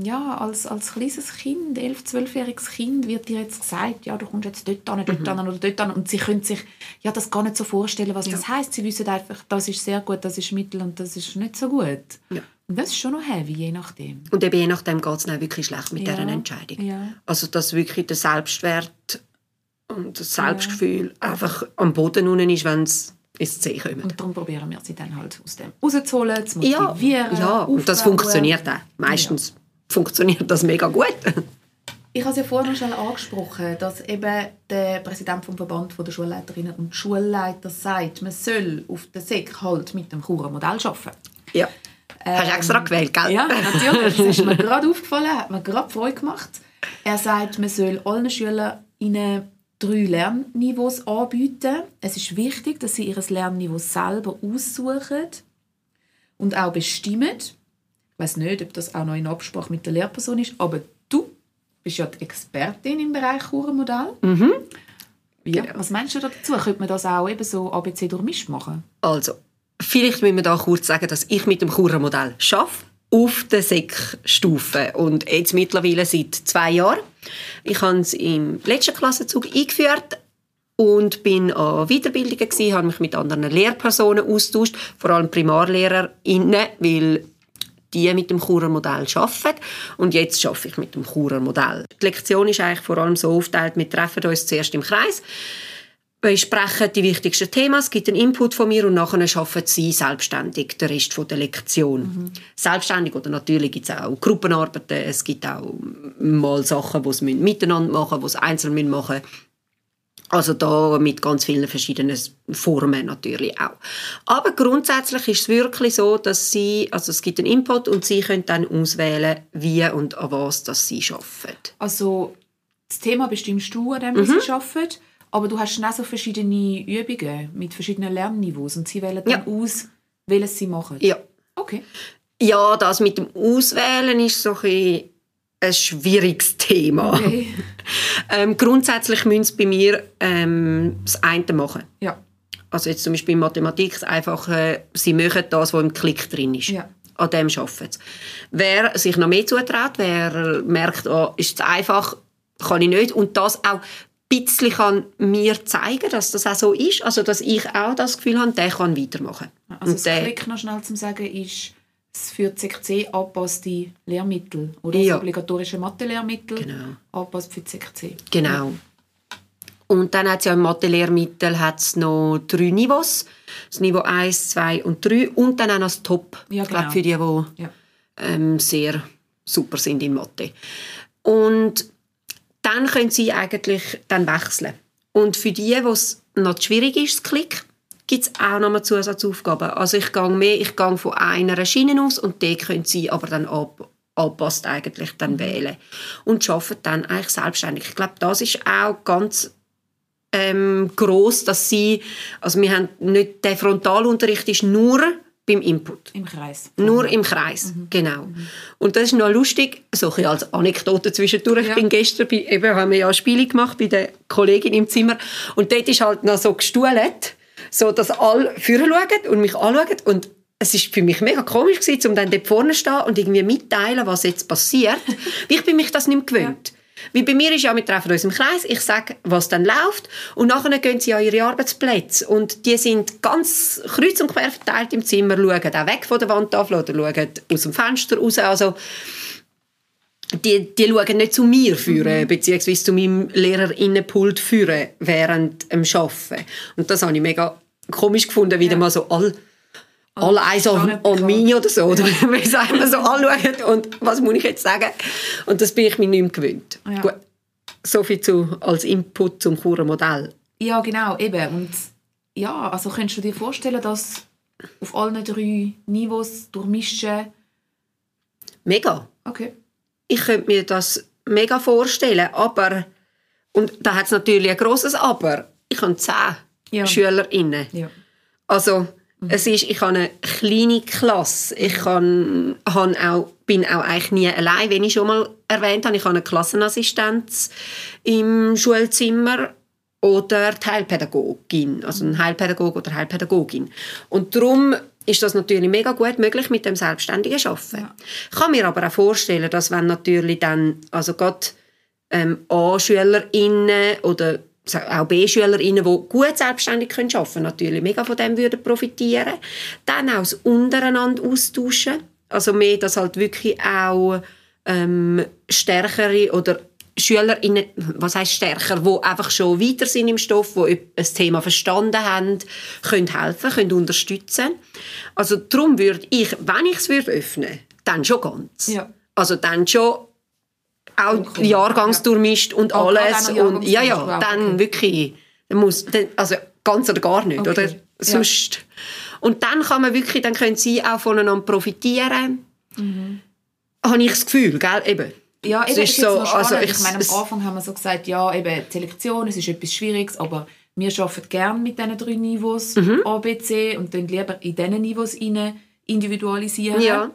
ja, als, als kleines Kind, 11-, 12-jähriges Kind, wird dir jetzt gesagt, ja, du kommst jetzt dort an, dort an oder dort an. Und sie können sich ja, das gar nicht so vorstellen, was das heißt. Sie wissen einfach, das ist sehr gut, das ist mittel und das ist nicht so gut. Ja. Und das ist schon noch heavy, je nachdem. Und eben je nachdem geht es dann wirklich schlecht mit Ja. dieser Entscheidung. Ja. Also dass wirklich der Selbstwert und das Selbstgefühl einfach am Boden unten ist, wenn es ins C kommt. Und darum probieren wir sie dann halt aus dem rauszuholen, zu Ja, motivieren. ja und das funktioniert auch. Meistens funktioniert das mega gut. Ich habe es ja vorhin schnell angesprochen, dass eben der Präsident vom Verband der Schulleiterinnen und Schulleiter sagt, man soll auf der SEC halt mit dem Churer Modell arbeiten. Ja. Hast du extra gewählt, gell? Ja, natürlich. Das ist mir gerade aufgefallen, hat mir gerade Freude gemacht. Er sagt, man soll allen SchülerInnen drei Lernniveaus anbieten. Es ist wichtig, dass sie ihr Lernniveau selber aussuchen und auch bestimmen. Ich weiß nicht, ob das auch noch in Absprache mit der Lehrperson ist, aber du bist ja die Expertin im Bereich Kurenmodell. Mhm. Ja, was meinst du dazu? Könnte man das auch eben so ABC durchmischt machen? Also, vielleicht müssen wir da kurz sagen, dass ich mit dem Churer-Modell arbeite, auf der SEC-Stufe und jetzt mittlerweile seit zwei Jahren. Ich habe es im letzten Klassenzug eingeführt und bin an Weiterbildungen gewesen, habe mich mit anderen Lehrpersonen austauscht, vor allem PrimarlehrerInnen, weil die mit dem Churer Modell arbeiten. Und jetzt arbeite ich mit dem Churer Modell. Die Lektion ist eigentlich vor allem so aufgeteilt, wir treffen uns zuerst im Kreis, besprechen die wichtigsten Themen, es gibt einen Input von mir und nachher arbeiten sie selbstständig den Rest der Lektion. Selbstständig oder natürlich gibt es auch Gruppenarbeiten, es gibt auch mal Sachen, die sie miteinander machen müssen, die sie einzeln machen müssen. Also da mit ganz vielen verschiedenen Formen natürlich auch. Aber grundsätzlich ist es wirklich so, dass sie, also es gibt einen Input und sie können dann auswählen, wie und an was das sie arbeiten. Also das Thema bestimmst du, an dem Mhm. sie arbeiten, aber du hast auch so verschiedene Übungen mit verschiedenen Lernniveaus und sie wählen dann Ja. aus, welches sie machen. Ja. Okay. Ja, das mit dem Auswählen ist so ein, bisschen ein schwieriges Thema. okay. Ähm, grundsätzlich müssen sie bei mir ähm, das eine machen. Ja. Also jetzt zum Beispiel in Mathematik das Einfache, sie machen das, was im Klick drin ist. Ja. An dem arbeiten sie. Wer sich noch mehr zutraut, wer merkt, oh, ist es einfach, kann ich nicht. Und das auch ein bisschen kann mir zeigen, dass das auch so ist. Also dass ich auch das Gefühl habe, der kann weitermachen. Also Und das der- Klick noch schnell zum sagen ist für die CKC angepasste Lehrmittel oder Ja. das obligatorische Mathe-Lehrmittel Genau. angepasst für CKC. Genau. Und dann hat es ja im Mathe-Lehrmittel hat's noch drei Niveaus. Das Niveau 1, 2 und 3. Und dann auch noch das Top. Ja, Ich glaube, genau. für die, die Ja. ähm, sehr super sind in Mathe. Und dann können sie eigentlich dann wechseln. Und für die, wo es noch schwierig ist, das Klick, gibt es auch noch mal Zusatzaufgaben. Also ich gehe mehr, ich gehe von einer Schiene aus und die können sie aber dann ab, anpasst eigentlich dann wählen. Und arbeiten dann eigentlich selbstständig. Ich glaube, das ist auch ganz ähm, gross, dass sie, also wir haben nicht, der Frontalunterricht ist nur beim Input. Im Kreis. Nur im Kreis, genau. Und das ist noch lustig, so ein als Anekdote zwischendurch. Ja. Ich bin gestern, bei, eben haben wir ja Spiele gemacht bei der Kollegin im Zimmer und dort ist halt noch so gestuhlt, so dass alle vorne schauen und mich anschauen und es ist für mich mega komisch gewesen, um dann dort vorne zu stehen und irgendwie mitteilen, was jetzt passiert. Ich bin mich das nicht mehr gewöhnt. Weil bei mir ist ja, wir treffen uns im Kreis, ich sage, was dann läuft und nachher gehen sie an ihre Arbeitsplätze und die sind ganz kreuz und quer verteilt im Zimmer, schauen auch weg von der Wandtafel oder schauen aus dem Fenster raus, also die, die schauen nicht zu mir führen, beziehungsweise zu meinem Lehrerinnenpult führen während dem Arbeiten. Und das habe ich mega komisch gefunden, wieder Ja. mal so all alle eins an, an mich oder so, oder wie sagen wir so anschauen und was muss ich jetzt sagen? Und das bin ich mir nicht mehr gewöhnt. Ja. Gut, so viel zu, als Input zum Churer-Modell. Ja, genau, eben. Und ja, also könntest du dir vorstellen, dass auf allen drei Niveaus durchmischen... Mega. Okay. Ich könnte mir das mega vorstellen, aber, und da hat es natürlich ein grosses Aber, ich habe zehn Ja. SchülerInnen. Ja. Also, es ist, ich habe eine kleine Klasse. Ich kann, han auch, bin auch eigentlich nie allein, wenn ich schon mal erwähnt habe. Ich habe eine Klassenassistenz im Schulzimmer oder Teilpädagogin, also ein Heilpädagoge oder Heilpädagogin. Und darum ist das natürlich mega gut möglich mit dem selbstständigen Arbeiten. Ja. Ich kann mir aber auch vorstellen, dass wenn natürlich dann, also gerade ähm, A-SchülerInnen oder auch B-SchülerInnen, die gut selbstständig können arbeiten können, natürlich mega von dem würden profitieren. Dann auch das untereinander austauschen. Also mehr, dass halt wirklich auch ähm, stärkere oder SchülerInnen, was heißt stärker, die einfach schon weiter sind im Stoff, die ein Thema verstanden haben, können helfen, können unterstützen. Also darum würde ich, wenn ich es würde öffnen, dann schon ganz. Ja. Also dann schon auch Vollkommen, Jahrgangsdurchmischt und Ah, gerade alles. Und, ja, ja, wow, dann okay. wirklich, dann muss, dann, also ganz oder gar nicht, Okay, oder? ja. Sonst. Und dann kann man wirklich, dann können sie auch voneinander profitieren. Habe ich das Gefühl, gell? Eben. Ja, Es eben, ist ist jetzt so, also ich, ich- meine, es- am Anfang haben wir so gesagt, ja, eben, die Selektion, es ist etwas Schwieriges, aber wir arbeiten gerne mit diesen drei Niveaus, Mhm. A, B, C, und dann lieber in diesen Niveaus rein individualisieren. Ja.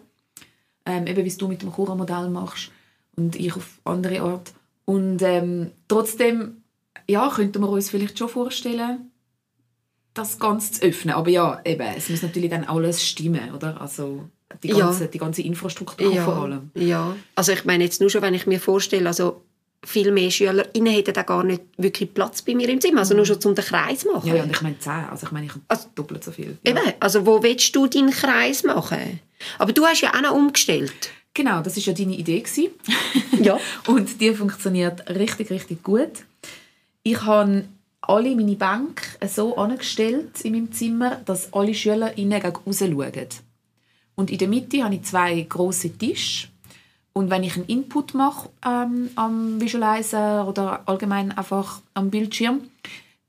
Ähm, eben, wie es du mit dem Cura-Modell machst und ich auf andere Art. Und ähm, trotzdem, ja, könnten wir uns vielleicht schon vorstellen, das Ganze zu öffnen. Aber ja, eben, es muss natürlich dann alles stimmen, oder? Also die Ja. ganze, die ganze Infrastruktur vor allem. Ja. Also ich meine jetzt nur schon, wenn ich mir vorstelle, also viel mehr SchülerInnen hätten da gar nicht wirklich Platz bei mir im Zimmer, also nur schon zum den Kreis machen. Mhm. Ja, ja, und ich meine 10. Also ich meine, ich habe Also- doppelt so viel. Ja. Eben, also wo willst du deinen Kreis machen? Aber du hast ja auch noch umgestellt. Genau, das war ja deine Idee. Gewesen. Ja. Und die funktioniert richtig, richtig gut. Ich habe alle meine Bänke so angestellt in meinem Zimmer, dass alle SchülerInnen gegen raus schauen. Und in der Mitte habe ich zwei grosse Tische. Und wenn ich einen Input mache ähm, am Visualizer oder allgemein einfach am Bildschirm,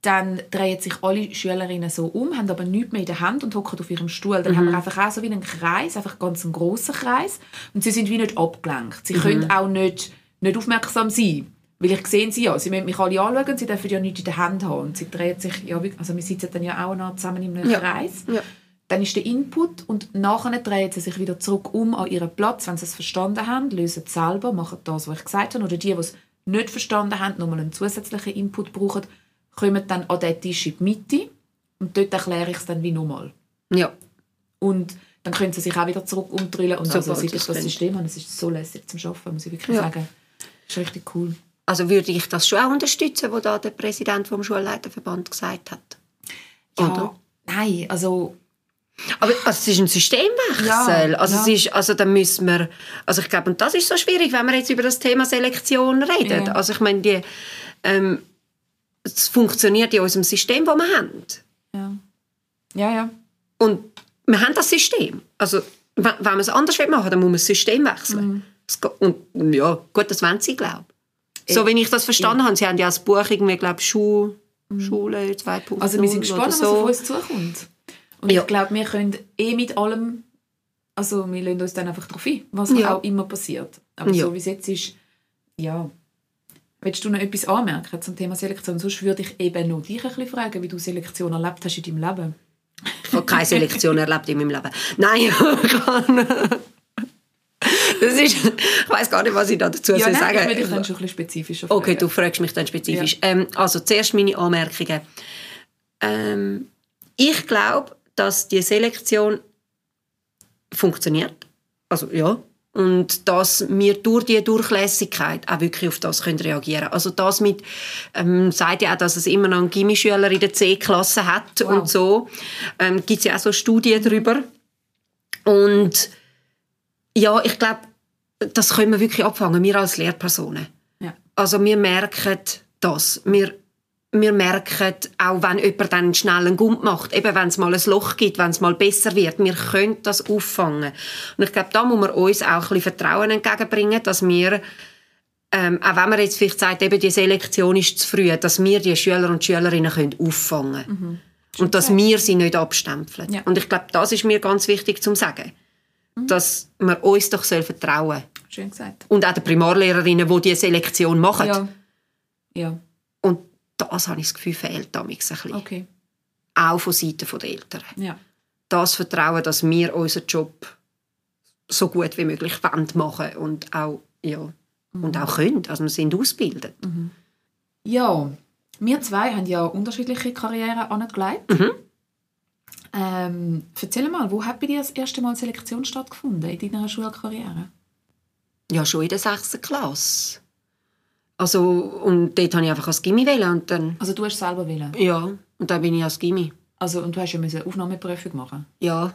dann drehen sich alle Schülerinnen so um, haben aber nichts mehr in der Hand und hocken auf ihrem Stuhl. Dann haben wir einfach auch so wie einen Kreis, einfach ganz einen grossen Kreis. Und sie sind wie nicht abgelenkt. Sie können auch nicht, nicht aufmerksam sein. Weil ich sehe sie ja. Sie müssen mich alle anschauen, sie dürfen ja nichts in der Hand haben. Und sie drehen sich, ja, also wir sitzen dann ja auch noch zusammen in einem Ja. Kreis. Ja. Dann ist der Input und nachher drehen sie sich wieder zurück um an ihren Platz, wenn sie es verstanden haben, lösen es selber, machen das, was ich gesagt habe. Oder die, die es nicht verstanden haben, nochmal einen zusätzlichen Input brauchen, kommen dann an diesen Tisch in die Mitte und dort erkläre ich es dann wie nochmal. Ja. Und dann können sie sich auch wieder zurück umdrüllen. Und Super, also, ich das das System habe, es ist so lässig zum Arbeiten, muss ich wirklich Ja. sagen. Das ist richtig cool. Also würde ich das schon auch unterstützen, was da der Präsident vom Schulleiterverband gesagt hat. Ja, Oder? nein, also Aber also, es ist ein Systemwechsel. Ja, also, ja. Es ist, also da müssen wir, also ich glaube, und das ist so schwierig, wenn wir jetzt über das Thema Selektion reden. Ja. Also ich meine, die, ähm, es funktioniert in unserem System, das wir haben. Ja. Ja, ja. Und wir haben das System. Also wenn wenn man es anders machen will, dann muss man das System wechseln. Geht- Und ja, gut, das wollen sie, glaube ich. So wie ich das verstanden habe, sie haben ja das Buch irgendwie, glaube ich, Schu Schule 2.0 Also wir sind gespannt, oder was so. auf uns zukommt. Und Ja. ich glaube, wir können eh mit allem, also wir lassen uns dann einfach darauf ein, was Ja. auch immer passiert. Aber Ja. so wie es jetzt ist, ja. Willst du noch etwas anmerken zum Thema Selektion? Sonst würde ich eben noch dich ein bisschen fragen, wie du Selektion erlebt hast in deinem Leben. Ich habe keine Selektion erlebt in meinem Leben. Nein, ich kann. Das ist, ich weiß gar nicht, was ich da dazu Ja, soll nein, sagen ich würde dann schon ein bisschen spezifischer Okay, fragen. du fragst mich dann spezifisch. Ähm, also zuerst meine Anmerkungen. Ähm, ich glaube, dass die Selektion funktioniert. Also ja. Und dass wir durch die Durchlässigkeit auch wirklich auf das können reagieren können. Also das mit, ähm, sagt ja auch, dass es immer noch einen Gimmischüler in der C-Klasse hat Wow. und so. Ähm, Gibt es ja auch so Studien darüber. Und ja, ich glaube, das können wir wirklich abfangen, wir als Lehrpersonen. Ja. Also wir merken das. Wir, wir merken auch, wenn jemand dann schnell einen Gump macht, eben wenn es mal ein Loch gibt, wenn es mal besser wird, wir können das auffangen. Und ich glaube, da muss man uns auch ein bisschen Vertrauen entgegenbringen, dass wir, ähm, auch wenn man jetzt vielleicht sagt, eben die Selektion ist zu früh, dass wir die Schüler und Schülerinnen können auffangen können. Und dass wir sie nicht abstempeln. Ja. Und ich glaube, das ist mir ganz wichtig zu sagen. Dass wir uns doch soll vertrauen Schön gesagt. Und auch den Primarlehrerinnen, die diese Selektion machen. Ja. Ja, Und das habe ich das Gefühl, fehlt damals ein bisschen. okay. Auch von Seiten der Eltern. Ja. Das Vertrauen, dass wir unseren Job so gut wie möglich machen und auch, ja, und auch können. Also wir sind ausgebildet. Ja, wir zwei haben ja unterschiedliche Karrieren angelegt. Mhm. Ähm, erzähl mal, wo hat bei dir das erste Mal Selektion stattgefunden in deiner Schulkarriere? Ja, schon in der 6. Klasse. Also, und dort habe ich einfach als Gimmi wählen und dann, Also du hast selber wählen. ja, und dann bin ich als Gimmi. Also, und du hast ja eine Aufnahmeprüfung machen. Ja,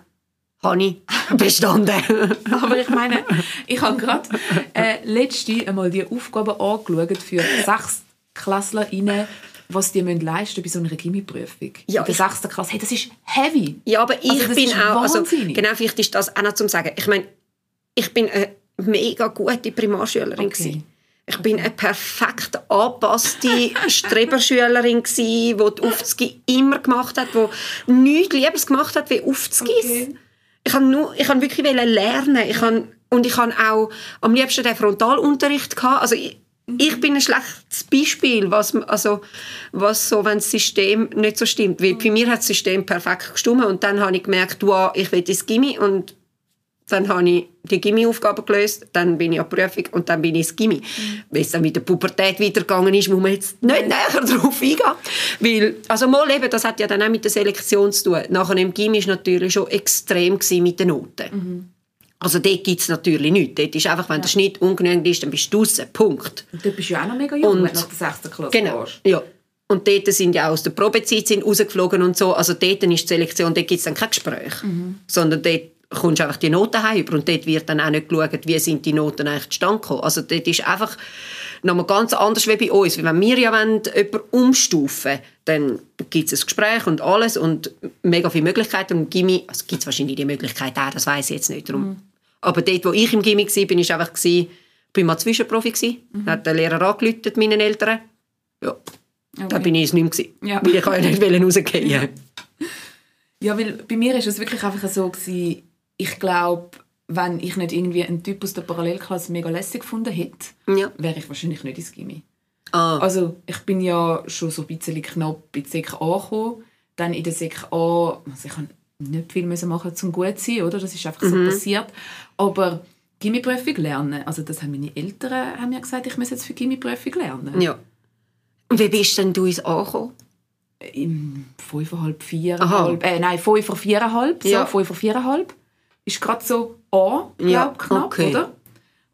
habe ich bestanden. Aber ich meine, ich habe gerade äh, letzte einmal die Aufgaben angeschaut für sechs KlasslerInnen, was die müssen leisten bei so einer Gimmi-Prüfung. Ja, in der sechsten Klasse. Hey, das ist heavy. Ja, aber ich Also bin auch, also, genau, vielleicht ist das auch noch zum sagen. Ich meine, ich bin eine mega gute Primarschülerin. Okay. gewesen. Ich bin eine perfekt angepasste Streberschülerin gsi, die die Aufzüge immer gemacht hat, die nichts Liebes gemacht hat wie Aufzüge. Okay. Ich habe nur, ich habe wirklich lernen. Ich habe, und ich habe auch am liebsten den Frontalunterricht gehabt. Also ich, ich bin ein schlechtes Beispiel, was, also, was so, wenn das System nicht so stimmt. Weil bei mir hat das System perfekt gestimmt und dann habe ich gemerkt, wow, ich will ins Gimmi und dann habe ich die Gimmi-Aufgabe gelöst, dann bin ich an die Prüfung und dann bin ich ins Gimmi. Weil es dann mit der Pubertät weitergegangen ist, muss man jetzt nicht näher darauf eingehen. Weil, also mal eben, das hat ja dann auch mit der Selektion zu tun. Nachher im Gimmi war natürlich schon extrem mit den Noten. Also dort gibt es natürlich nichts. Dort ist einfach, wenn der Schnitt ungenügend ist, dann bist du draussen. Punkt. Und du bist ja auch noch mega jung, Und- wenn du nach der sechsten Klasse Genau. gehst. Ja. Und dort sind ja auch aus der Probezeit sind rausgeflogen und so. Also dort ist die Selektion, dort gibt es dann kein Gespräch. Sondern dort kommst du einfach die Noten über und dort wird dann auch nicht geschaut, wie sind die Noten eigentlich zustande gekommen. Also dort ist einfach nochmal ganz anders wie bei uns. Wenn wir ja wollen, jemanden umstufen dann gibt es ein Gespräch und alles und mega viele Möglichkeiten. Und im Gimmi, also gibt es wahrscheinlich die Möglichkeit auch, das weiß ich jetzt nicht. Darum. Aber dort, wo ich im Gimmi war, bin ich einfach, gewesen, bin mal Zwischenprofi. gewesen. Dann hat der Lehrer angerufen, meinen Eltern. Ja, da Okay. bin ich es nicht mehr. gewesen. Ja. Weil ich ja nicht wollen rausgehen. Ja, weil bei mir ist es wirklich einfach so gewesen, ich glaube, wenn ich nicht irgendwie einen Typ aus der Parallelklasse mega lässig gefunden hätte, Ja. wäre ich wahrscheinlich nicht ins Gimmi. Ah. Also ich bin ja schon so ein bisschen knapp in die Sek A gekommen. Dann in der Sek A, also ich habe nicht viel müssen machen zum gut zu sein, oder? Das ist einfach so passiert. Aber Gimmi-Prüfung lernen, also das haben meine Eltern haben mir gesagt, ich muss jetzt für Gimmi-Prüfung lernen. ja. Und wie bist denn du ins angekommen? Im fünfeinhalb, viereinhalb, äh, nein, fünf vor viereinhalb, so, Ja. fünf vor viereinhalb. Ist gerade so A, glaub, Ja, knapp, okay. oder?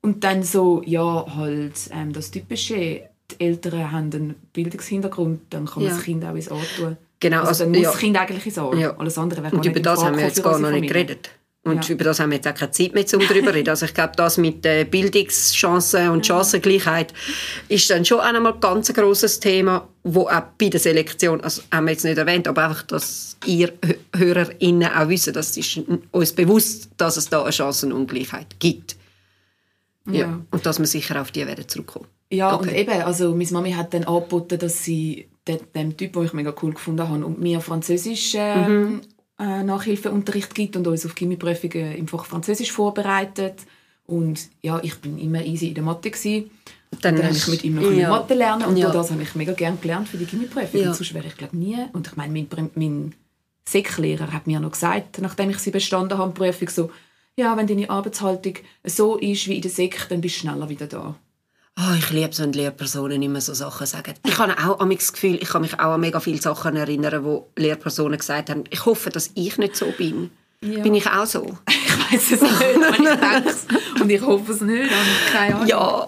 Und dann so, ja, halt ähm, das Typische, die Eltern haben einen Bildungshintergrund, dann kann man Ja. das Kind auch ins A tun. Genau, Also, also, dann muss ja. das Kind eigentlich ins Ohr. Ja. Alles andere wäre Und über das haben wir jetzt gar noch nicht geredet. Und Ja. über das haben wir jetzt auch keine Zeit mehr, um darüber zu reden. Also ich glaube, das mit der Bildungschancen und Chancengleichheit ist dann schon einmal ganz ein grosses Thema, wo auch bei der Selektion, also haben wir jetzt nicht erwähnt, aber einfach, dass ihr Hö- HörerInnen auch wissen, dass es ist uns bewusst, dass es da eine Chancenungleichheit gibt. Ja. Ja. Und dass wir sicher auf die werden zurückkommen. Ja, Okay. und eben, also meine Mami hat dann angeboten, dass sie de- dem Typ, den ich mega cool gefunden habe, und mir Französisch ähm, äh, Nachhilfeunterricht gibt und uns auf Chemieprüfungen im Fach Französisch vorbereitet. Und ja, ich bin immer easy in der Mathe. Gewesen. Dann Dann habe ich mit ihm noch ja. Mathe lernen und Ja. das habe ich mega gerne gelernt für die Chemieprüfung. Ja. Sonst wäre ich glaube nie. Und ich meine, mein, mein Sek-Lehrer hat mir noch gesagt, nachdem ich sie bestanden habe, die Prüfung, so, ja, wenn deine Arbeitshaltung so ist wie in der Sek, dann bist du schneller wieder da. Oh, ich liebe es, wenn Lehrpersonen immer so Sachen sagen. Ich habe auch das Gefühl, ich kann mich auch an mega viele Sachen erinnern, wo Lehrpersonen gesagt haben, ich hoffe, dass ich nicht so bin. Ja. Bin ich auch so? Ich weiß es nicht, wenn ich denke. Und ich hoffe es nicht. Keine Ahnung. Ja.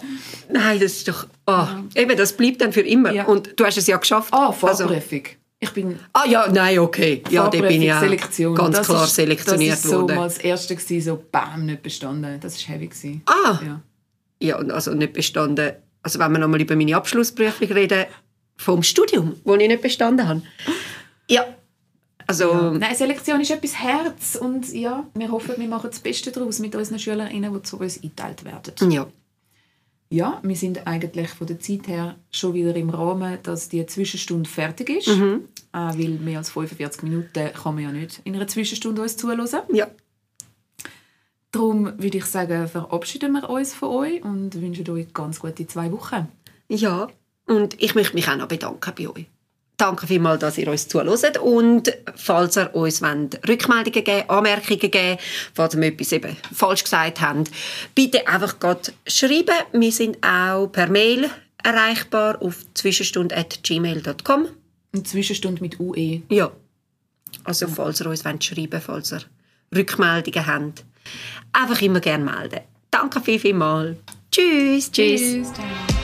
Nein, das ist doch... Oh. Eben, das bleibt dann für immer. Ja. Und du hast es ja geschafft. Ah, Also- Vorprüfung. Ich bin ah ja, nein, okay. Ja, da bin ich ja ganz Das klar ist, selektioniert das ist so worden. mal das Erste gewesen, so bam, nicht bestanden. Das war heavy. Gewesen. Ah, Ja. Ja, und also nicht bestanden. Also wenn wir nochmal über meine Abschlussprüfung reden, vom Studium, wo ich nicht bestanden habe. Ja, also... Nein, Selektion ist etwas Herz und ja, wir hoffen, wir machen das Beste daraus mit unseren SchülerInnen, die zu uns eingeteilt werden. Ja. Ja, wir sind eigentlich von der Zeit her schon wieder im Rahmen, dass die Zwischenstunde fertig ist. Mhm. Äh, weil mehr als 45 Minuten kann man ja nicht in einer Zwischenstunde uns zuhören. Ja. Darum würde ich sagen, verabschieden wir uns von euch und wünschen euch ganz gute zwei Wochen. Ja, und ich möchte mich auch noch bedanken bei euch. Danke vielmals, dass ihr uns zuhört und falls ihr uns wollt, Rückmeldungen geben Anmerkungen geben falls wir etwas eben falsch gesagt haben, bitte einfach gerade schreiben. Wir sind auch per Mail erreichbar auf zwischenstunde.gmail.com. Eine Zwischenstunde mit UE. Ja, also falls ihr uns wollt schreiben falls ihr Rückmeldungen habt, einfach immer gerne melden. Danke viel, viel mal. Tschüss, tschüss. Ciao.